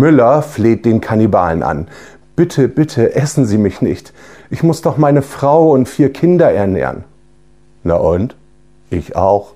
Müller fleht den Kannibalen an. Bitte, bitte, essen Sie mich nicht. Ich muss doch meine Frau und vier Kinder ernähren. Na und? Ich auch.